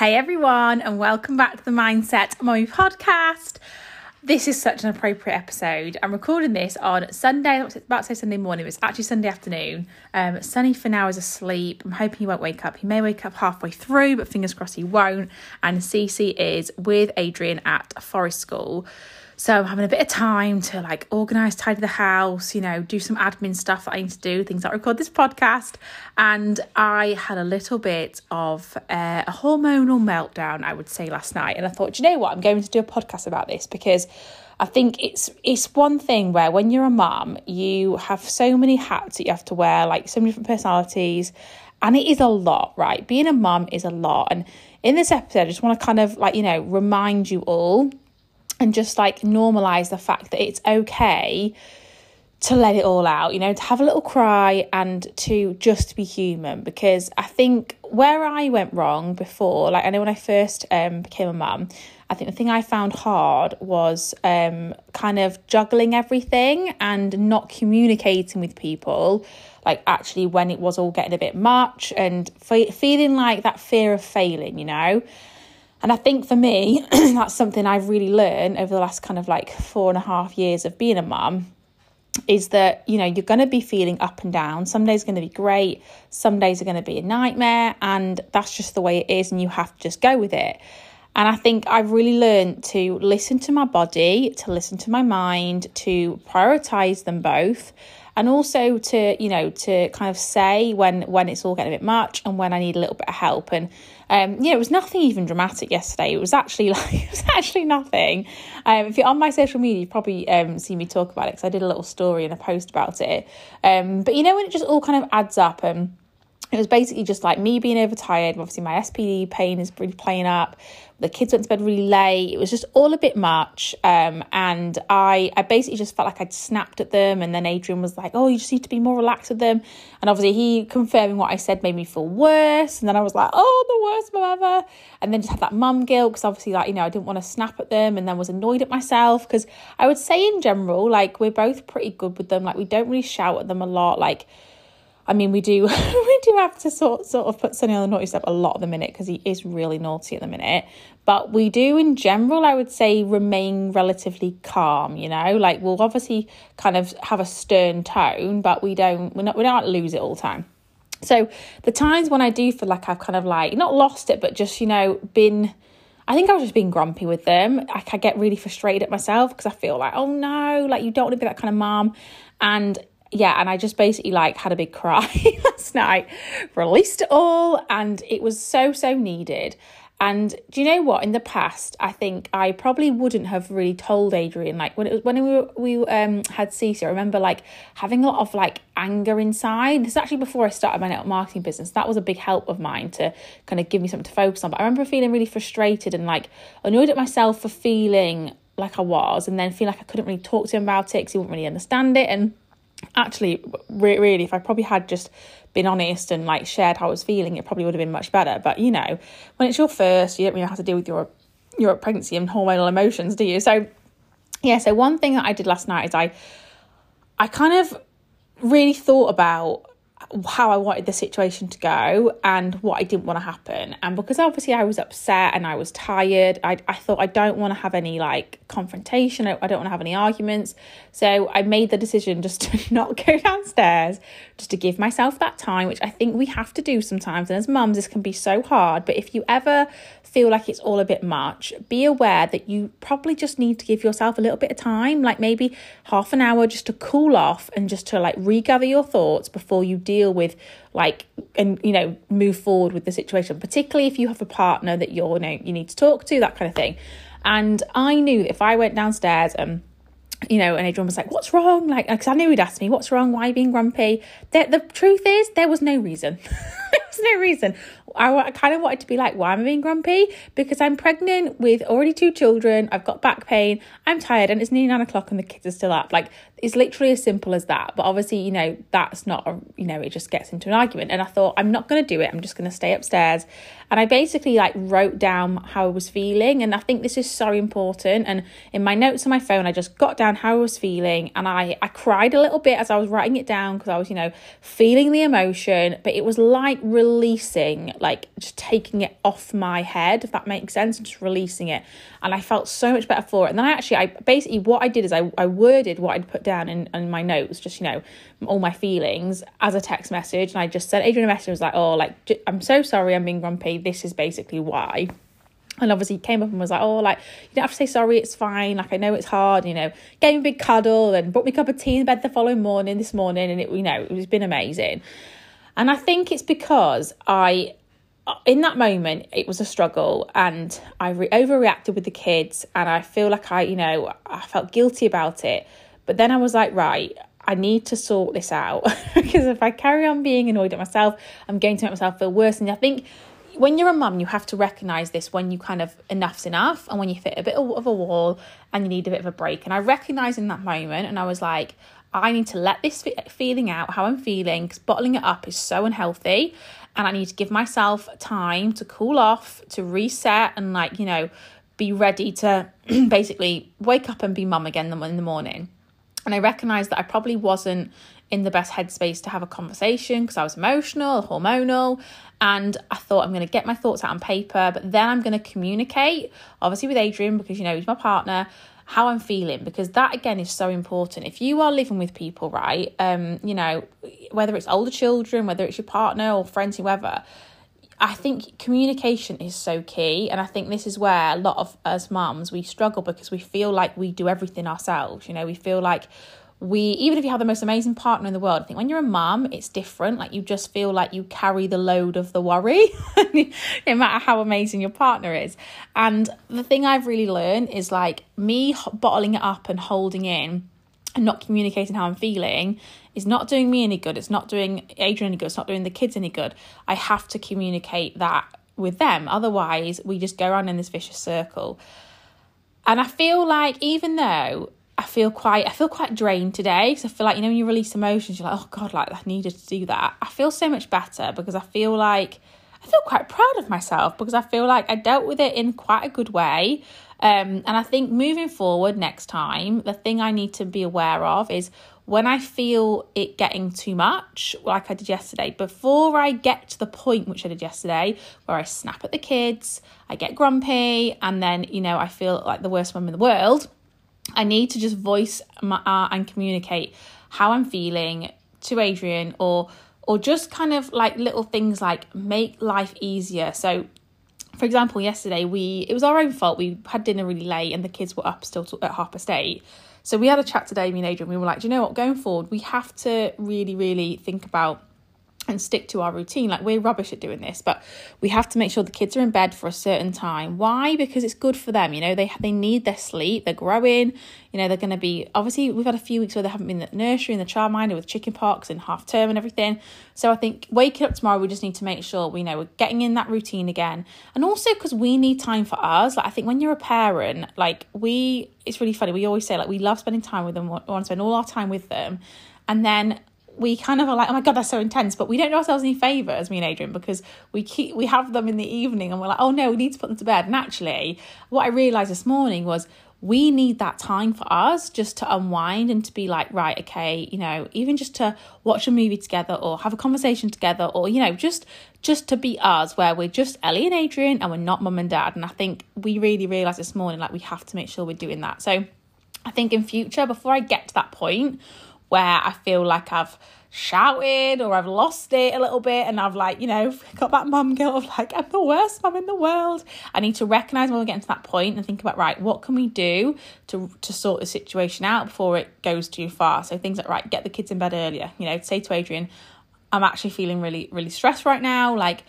Hey everyone, and welcome back to the Mindset Mommy podcast. This is such an appropriate episode. I'm recording this on Sunday, I was about to say Sunday morning, it's actually Sunday afternoon. Um, Sunny for now is asleep. I'm hoping he won't wake up. He may wake up halfway through, but fingers crossed he won't. And Cece is with Adrian at Forest School. So I'm having a bit of time to like organise, tidy the house, you know, do some admin stuff that I need to do, things like record this podcast. And I had a little bit of uh, a hormonal meltdown, I would say, last night. And I thought, you know what, I'm going to do a podcast about this because I think it's it's one thing where when you're a mum, you have so many hats that you have to wear, like so many different personalities, and it is a lot, right? Being a mum is a lot. And in this episode, I just want to kind of like, you know, remind you all and just like normalize the fact that it's okay to let it all out, you know, to have a little cry and to just be human. Because I think where I went wrong before, like I know when I first um, became a mum, I think the thing I found hard was um, kind of juggling everything and not communicating with people, like actually when it was all getting a bit much and fe- feeling like that fear of failing, you know. And I think for me, that's something I've really learned over the last kind of like four and a half years of being a mum is that you know you're going to be feeling up and down. Some days are going to be great some days are going to be a nightmare and that's just the way it is and you have to just go with it. And i think i've really learned to listen to my body to listen to my mind to prioritize them both and also to you know to kind of say when when it's all getting a bit much and when i need a little bit of help and um, yeah, it was nothing even dramatic yesterday. It was actually like it was actually nothing. Um, if you're on my social media, you've probably um, seen me talk about it because I did a little story and a post about it. Um, but you know when it just all kind of adds up and it was basically just like me being overtired. Obviously, my SPD pain is really playing up. The kids went to bed really late. It was just all a bit much. Um, and I, I basically just felt like I'd snapped at them. And then Adrian was like, "Oh, you just need to be more relaxed with them." And obviously, he confirming what I said made me feel worse. And then I was like, "Oh, the worst mum ever." And then just had that mum guilt because obviously, like you know, I didn't want to snap at them, and then was annoyed at myself because I would say in general, like we're both pretty good with them. Like we don't really shout at them a lot. Like I mean, we do we do have to sort sort of put Sunny on the naughty step a lot at the minute because he is really naughty at the minute. But we do, in general, I would say, remain relatively calm. You know, like we'll obviously kind of have a stern tone, but we don't we're not we don't lose it all the time. So the times when I do feel like I've kind of like not lost it, but just you know been. I think I was just being grumpy with them. Like I get really frustrated at myself because I feel like, oh no, like you don't want to be that kind of mom. And yeah, and I just basically like had a big cry last night, released it all, and it was so, so needed. And do you know what? In the past, I think I probably wouldn't have really told Adrian. Like when it was when we were, we um had Cece, I remember like having a lot of like anger inside. This is actually before I started my network marketing business. That was a big help of mine to kind of give me something to focus on. But I remember feeling really frustrated and like annoyed at myself for feeling like I was, and then feel like I couldn't really talk to him about it because he wouldn't really understand it. And actually really if i probably had just been honest and like shared how i was feeling it probably would have been much better. But you know when it's your first you don't really know how to deal with your your pregnancy and hormonal emotions do you? So yeah so one thing that i did last night is i i kind of really thought about how I wanted the situation to go and what I didn't want to happen. And because obviously I was upset and I was tired, I, I thought I don't want to have any like confrontation, I, I don't want to have any arguments. So I made the decision just to not go downstairs, just to give myself that time, which I think we have to do sometimes. And as mums, this can be so hard. But if you ever feel like it's all a bit much, be aware that you probably just need to give yourself a little bit of time, like maybe half an hour just to cool off and just to like regather your thoughts before you deal with like and you know move forward with the situation particularly if you have a partner that you're you know you need to talk to that kind of thing and i knew if i went downstairs and you know, and Adrian was like, "What's wrong?" Like, because I knew he'd ask me, "What's wrong? Why are you being grumpy?" The, the truth is, there was no reason. no reason. I, I kind of wanted to be like, why am I being grumpy? Because I'm pregnant with already two children. I've got back pain. I'm tired, and it's nearly nine o'clock, and the kids are still up. Like, it's literally as simple as that. But obviously, you know, that's not, a, you know, it just gets into an argument. And I thought, I'm not going to do it. I'm just going to stay upstairs. And I basically like wrote down how I was feeling. And I think this is so important. And in my notes on my phone, I just got down how I was feeling. And I, I cried a little bit as I was writing it down because I was, you know, feeling the emotion. But it was like releasing, like just taking it off my head, if that makes sense, and just releasing it. And I felt so much better for it. And then I actually, I basically, what I did is I, I worded what I'd put down in, in my notes, just, you know, all my feelings as a text message. And I just sent Adrian a message, was like, oh, like, I'm so sorry I'm being grumpy. This is basically why. And obviously he came up and was like, oh, like, you don't have to say sorry, it's fine. Like, I know it's hard, you know, gave me a big cuddle and brought me a cup of tea in bed the following morning, this morning. And it, you know, it's been amazing. And I think it's because I, in that moment, it was a struggle and I re- overreacted with the kids. And I feel like I, you know, I felt guilty about it. But then I was like, right, I need to sort this out because if I carry on being annoyed at myself, I'm going to make myself feel worse. And I think when you're a mum, you have to recognize this when you kind of enough's enough and when you hit a bit of a wall and you need a bit of a break. And I recognized in that moment, and I was like, I need to let this feeling out, how I'm feeling, because bottling it up is so unhealthy. And I need to give myself time to cool off, to reset, and like, you know, be ready to basically wake up and be mum again in the morning. And I recognized that I probably wasn't in the best headspace to have a conversation because I was emotional, hormonal, and I thought I'm going to get my thoughts out on paper, but then I'm going to communicate, obviously with Adrian because you know he's my partner, how I'm feeling because that again is so important. If you are living with people, right, um, you know, whether it's older children, whether it's your partner or friends, whoever, I think communication is so key. And I think this is where a lot of us mums we struggle because we feel like we do everything ourselves. You know, we feel like we even if you have the most amazing partner in the world, I think when you're a mum, it's different. Like you just feel like you carry the load of the worry, no matter how amazing your partner is. And the thing I've really learned is like me bottling it up and holding in and not communicating how I'm feeling is not doing me any good. It's not doing Adrian any good. It's not doing the kids any good. I have to communicate that with them. Otherwise, we just go around in this vicious circle. And I feel like even though I feel quite I feel quite drained today because I feel like you know when you release emotions you're like oh god like I needed to do that. I feel so much better because I feel like I feel quite proud of myself because I feel like I dealt with it in quite a good way. Um, and I think moving forward next time, the thing I need to be aware of is when I feel it getting too much, like I did yesterday, before I get to the point which I did yesterday, where I snap at the kids, I get grumpy, and then, you know, I feel like the worst mum in the world I need to just voice my, and communicate how I'm feeling to Adrian or or just kind of like little things like make life easier. So for example, yesterday we it was our own fault. We had dinner really late and the kids were up still at half past eight. So we had a chat today, me and Adrian. We were like, do you know what? Going forward, we have to really, really think about and stick to our routine. Like we're rubbish at doing this, but we have to make sure the kids are in bed for a certain time. Why? Because it's good for them. You know, they they need their sleep. They're growing. You know, they're going to be obviously. We've had a few weeks where they haven't been at nursery and the childminder with chicken pox and half term and everything. So I think waking up tomorrow, we just need to make sure we know we're getting in that routine again, and also because we need time for us. Like I think when you're a parent, like we, it's really funny. We always say like we love spending time with them. We want to spend all our time with them, and then we kind of are like, oh my god, that's so intense, but we don't do ourselves any favours, me and Adrian, because we keep we have them in the evening and we're like, oh no, we need to put them to bed. And actually, what I realised this morning was we need that time for us just to unwind and to be like, right, okay, you know, even just to watch a movie together or have a conversation together or, you know, just just to be us where we're just Ellie and Adrian and we're not mum and dad. And I think we really realised this morning like we have to make sure we're doing that. So I think in future, before I get to that point where I feel like I've shouted or I've lost it a little bit and I've like, you know, got that mum guilt of like, I'm the worst mum in the world. I need to recognise when we're getting to that point and think about, right, what can we do to to sort the situation out before it goes too far? So things like, right, get the kids in bed earlier. You know, say to Adrian, I'm actually feeling really, really stressed right now. Like,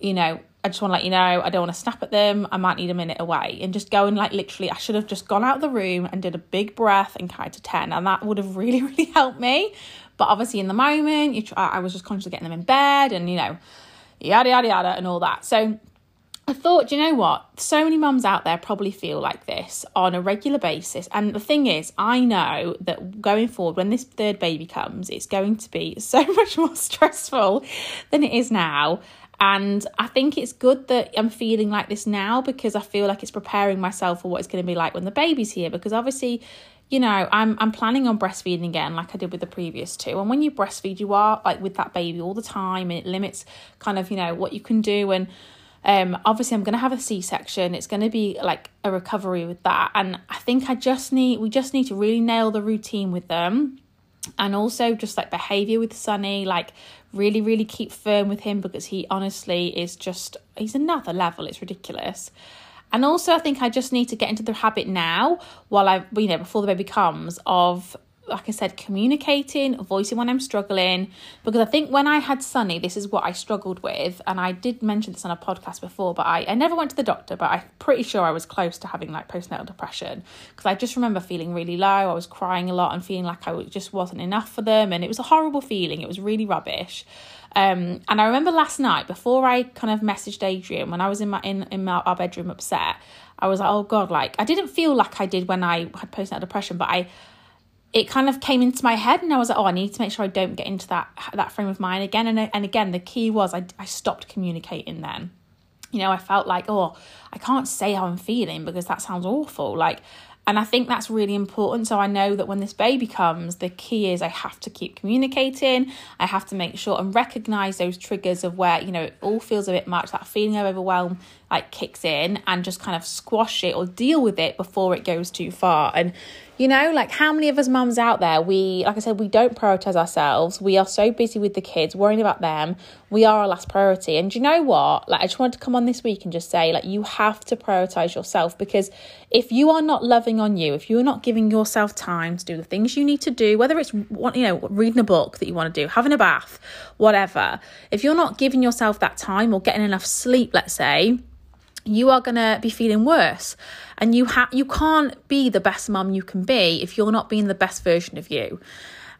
you know, I just want to let you know I don't want to snap at them. I might need a minute away and just go and like literally I should have just gone out of the room and did a big breath and counted to 10 and that would have really really helped me. But obviously in the moment you try, I was just conscious of getting them in bed and you know yada yada yada and all that. So I thought, you know what? So many mums out there probably feel like this on a regular basis. And the thing is, I know that going forward, when this third baby comes, it's going to be so much more stressful than it is now. And I think it's good that I'm feeling like this now because I feel like it's preparing myself for what it's going to be like when the baby's here. Because obviously, you know, I'm I'm planning on breastfeeding again, like I did with the previous two. And when you breastfeed, you are like with that baby all the time, and it limits kind of you know what you can do. And um, obviously, I'm going to have a C section. It's going to be like a recovery with that. And I think I just need we just need to really nail the routine with them, and also just like behavior with Sunny, like really really keep firm with him because he honestly is just he's another level. It's ridiculous. And also, I think I just need to get into the habit now, while I, you know, before the baby comes, of like I said, communicating, voicing when I'm struggling. Because I think when I had Sunny, this is what I struggled with. And I did mention this on a podcast before, but I, I never went to the doctor, but I'm pretty sure I was close to having like postnatal depression. Because I just remember feeling really low. I was crying a lot and feeling like I just wasn't enough for them. And it was a horrible feeling. It was really rubbish. Um, and I remember last night before I kind of messaged Adrian when I was in my in, in my, our bedroom upset, I was like, oh god, like I didn't feel like I did when I had postnatal depression, but I it kind of came into my head and I was like, oh, I need to make sure I don't get into that that frame of mind again. And and again, the key was I I stopped communicating then. You know, I felt like, oh, I can't say how I'm feeling because that sounds awful. Like and I think that's really important. So I know that when this baby comes, the key is I have to keep communicating. I have to make sure and recognize those triggers of where, you know, it all feels a bit much, that feeling of overwhelm like kicks in and just kind of squash it or deal with it before it goes too far. And you know, like how many of us mums out there, we, like I said, we don't prioritize ourselves. We are so busy with the kids, worrying about them. We are our last priority. And you know what? Like, I just wanted to come on this week and just say, like, you have to prioritize yourself because if you are not loving on you, if you're not giving yourself time to do the things you need to do, whether it's, you know, reading a book that you want to do, having a bath, whatever, if you're not giving yourself that time or getting enough sleep, let's say, you are going to be feeling worse and you ha- you can't be the best mum you can be if you're not being the best version of you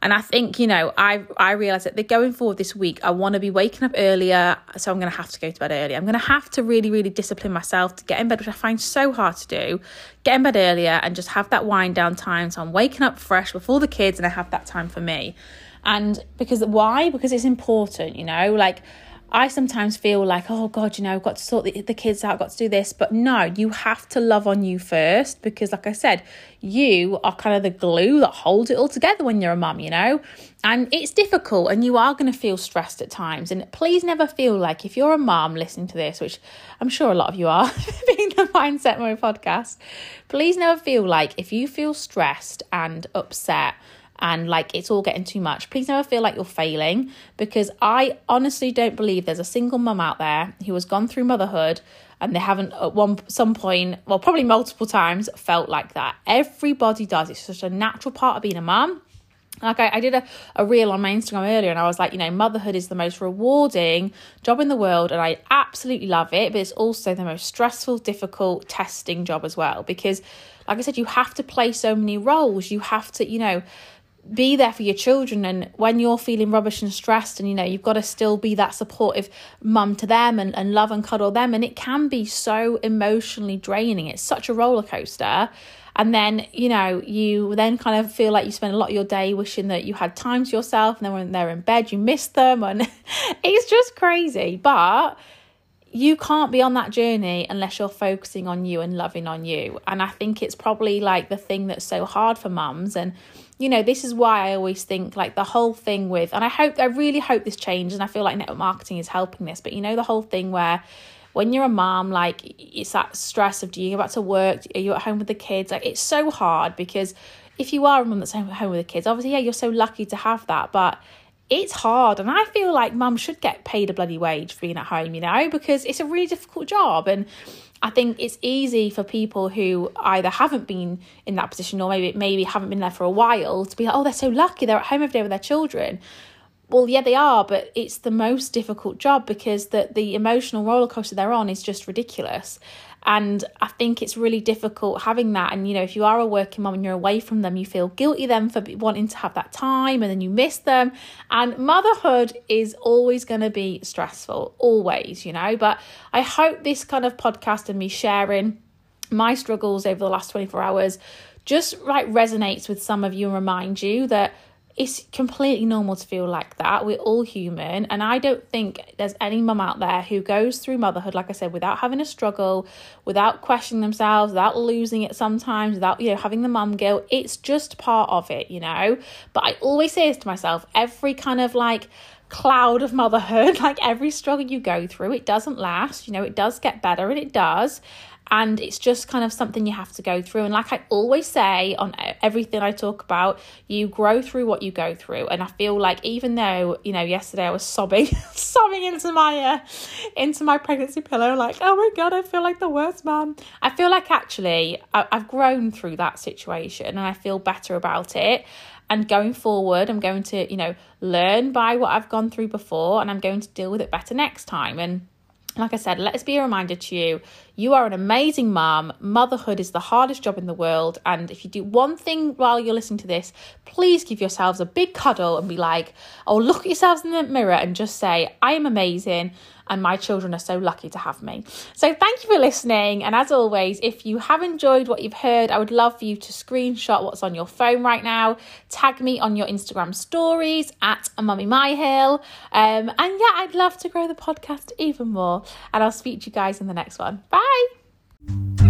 and I think, you know, I I realise that they're going forward this week, I want to be waking up earlier. So I'm going to have to go to bed early. I'm going to have to really, really discipline myself to get in bed, which I find so hard to do. Get in bed earlier and just have that wind down time. So I'm waking up fresh before the kids and I have that time for me. And because why? Because it's important, you know, like I sometimes feel like, oh God, you know, I've got to sort the, the kids out, I've got to do this. But no, you have to love on you first because, like I said, you are kind of the glue that holds it all together when you're a mum, you know? And it's difficult and you are going to feel stressed at times. And please never feel like if you're a mum listening to this, which I'm sure a lot of you are, being the Mindset Mo podcast, please never feel like if you feel stressed and upset, and like it's all getting too much. Please never feel like you're failing because I honestly don't believe there's a single mum out there who has gone through motherhood and they haven't at one some point, well, probably multiple times, felt like that. Everybody does. It's such a natural part of being a mum. Like I, I did a, a reel on my Instagram earlier and I was like, you know, motherhood is the most rewarding job in the world and I absolutely love it, but it's also the most stressful, difficult, testing job as well. Because like I said, you have to play so many roles. You have to, you know, be there for your children and when you're feeling rubbish and stressed and you know you've got to still be that supportive mum to them and, and love and cuddle them and it can be so emotionally draining. It's such a roller coaster. And then you know you then kind of feel like you spend a lot of your day wishing that you had time to yourself and then when they're in bed you miss them and it's just crazy. But you can't be on that journey unless you're focusing on you and loving on you. And i think it's probably like the thing that's so hard for mums and you know, this is why I always think like the whole thing with, and I hope, I really hope this changes, and I feel like network marketing is helping this, but you know, the whole thing where when you're a mom, like it's that stress of do you go back to work? Are you at home with the kids? Like it's so hard because if you are a mum that's home with the kids, obviously, yeah, you're so lucky to have that, but it's hard. And I feel like mum should get paid a bloody wage for being at home, you know, because it's a really difficult job. And I think it's easy for people who either haven't been in that position or maybe maybe haven't been there for a while to be like, oh, they're so lucky, they're at home every day with their children. Well, yeah, they are, but it's the most difficult job because the the emotional roller coaster they're on is just ridiculous. And I think it's really difficult having that. And, you know, if you are a working mom and you're away from them, you feel guilty then for wanting to have that time and then you miss them. And motherhood is always going to be stressful, always, you know. But I hope this kind of podcast and me sharing my struggles over the last 24 hours just like resonates with some of you and remind you that it's completely normal to feel like that. We're all human. And I don't think there's any mum out there who goes through motherhood, like I said, without having a struggle, without questioning themselves, without losing it sometimes, without, you know, having the mum guilt. It's just part of it, you know. But I always say this to myself every kind of like, cloud of motherhood like every struggle you go through it doesn't last you know it does get better and it does and it's just kind of something you have to go through. And like i always say on everything i talk about you grow through what you go through. And i feel like even though you know yesterday i was sobbing sobbing into my uh, into my pregnancy pillow like oh my god i feel like the worst mom i feel like actually I, i've grown through that situation and i feel better about it. And going forward i'm going to you know learn by what i've gone through before and i'm going to deal with it better next time. And like I said, let us be a reminder to you you are an amazing mom. Motherhood is the hardest job in the world. And if you do one thing while you're listening to this, please give yourselves a big cuddle and be like, oh, look at yourselves in the mirror and just say, I am amazing and my children are so lucky to have me. So thank you for listening. And as always, if you have enjoyed what you've heard, I would love for you to screenshot what's on your phone right now, tag me on your Instagram stories at Mummy Myhill. Um, and yeah, I'd love to grow the podcast even more. And I'll speak to you guys in the next one. Bye.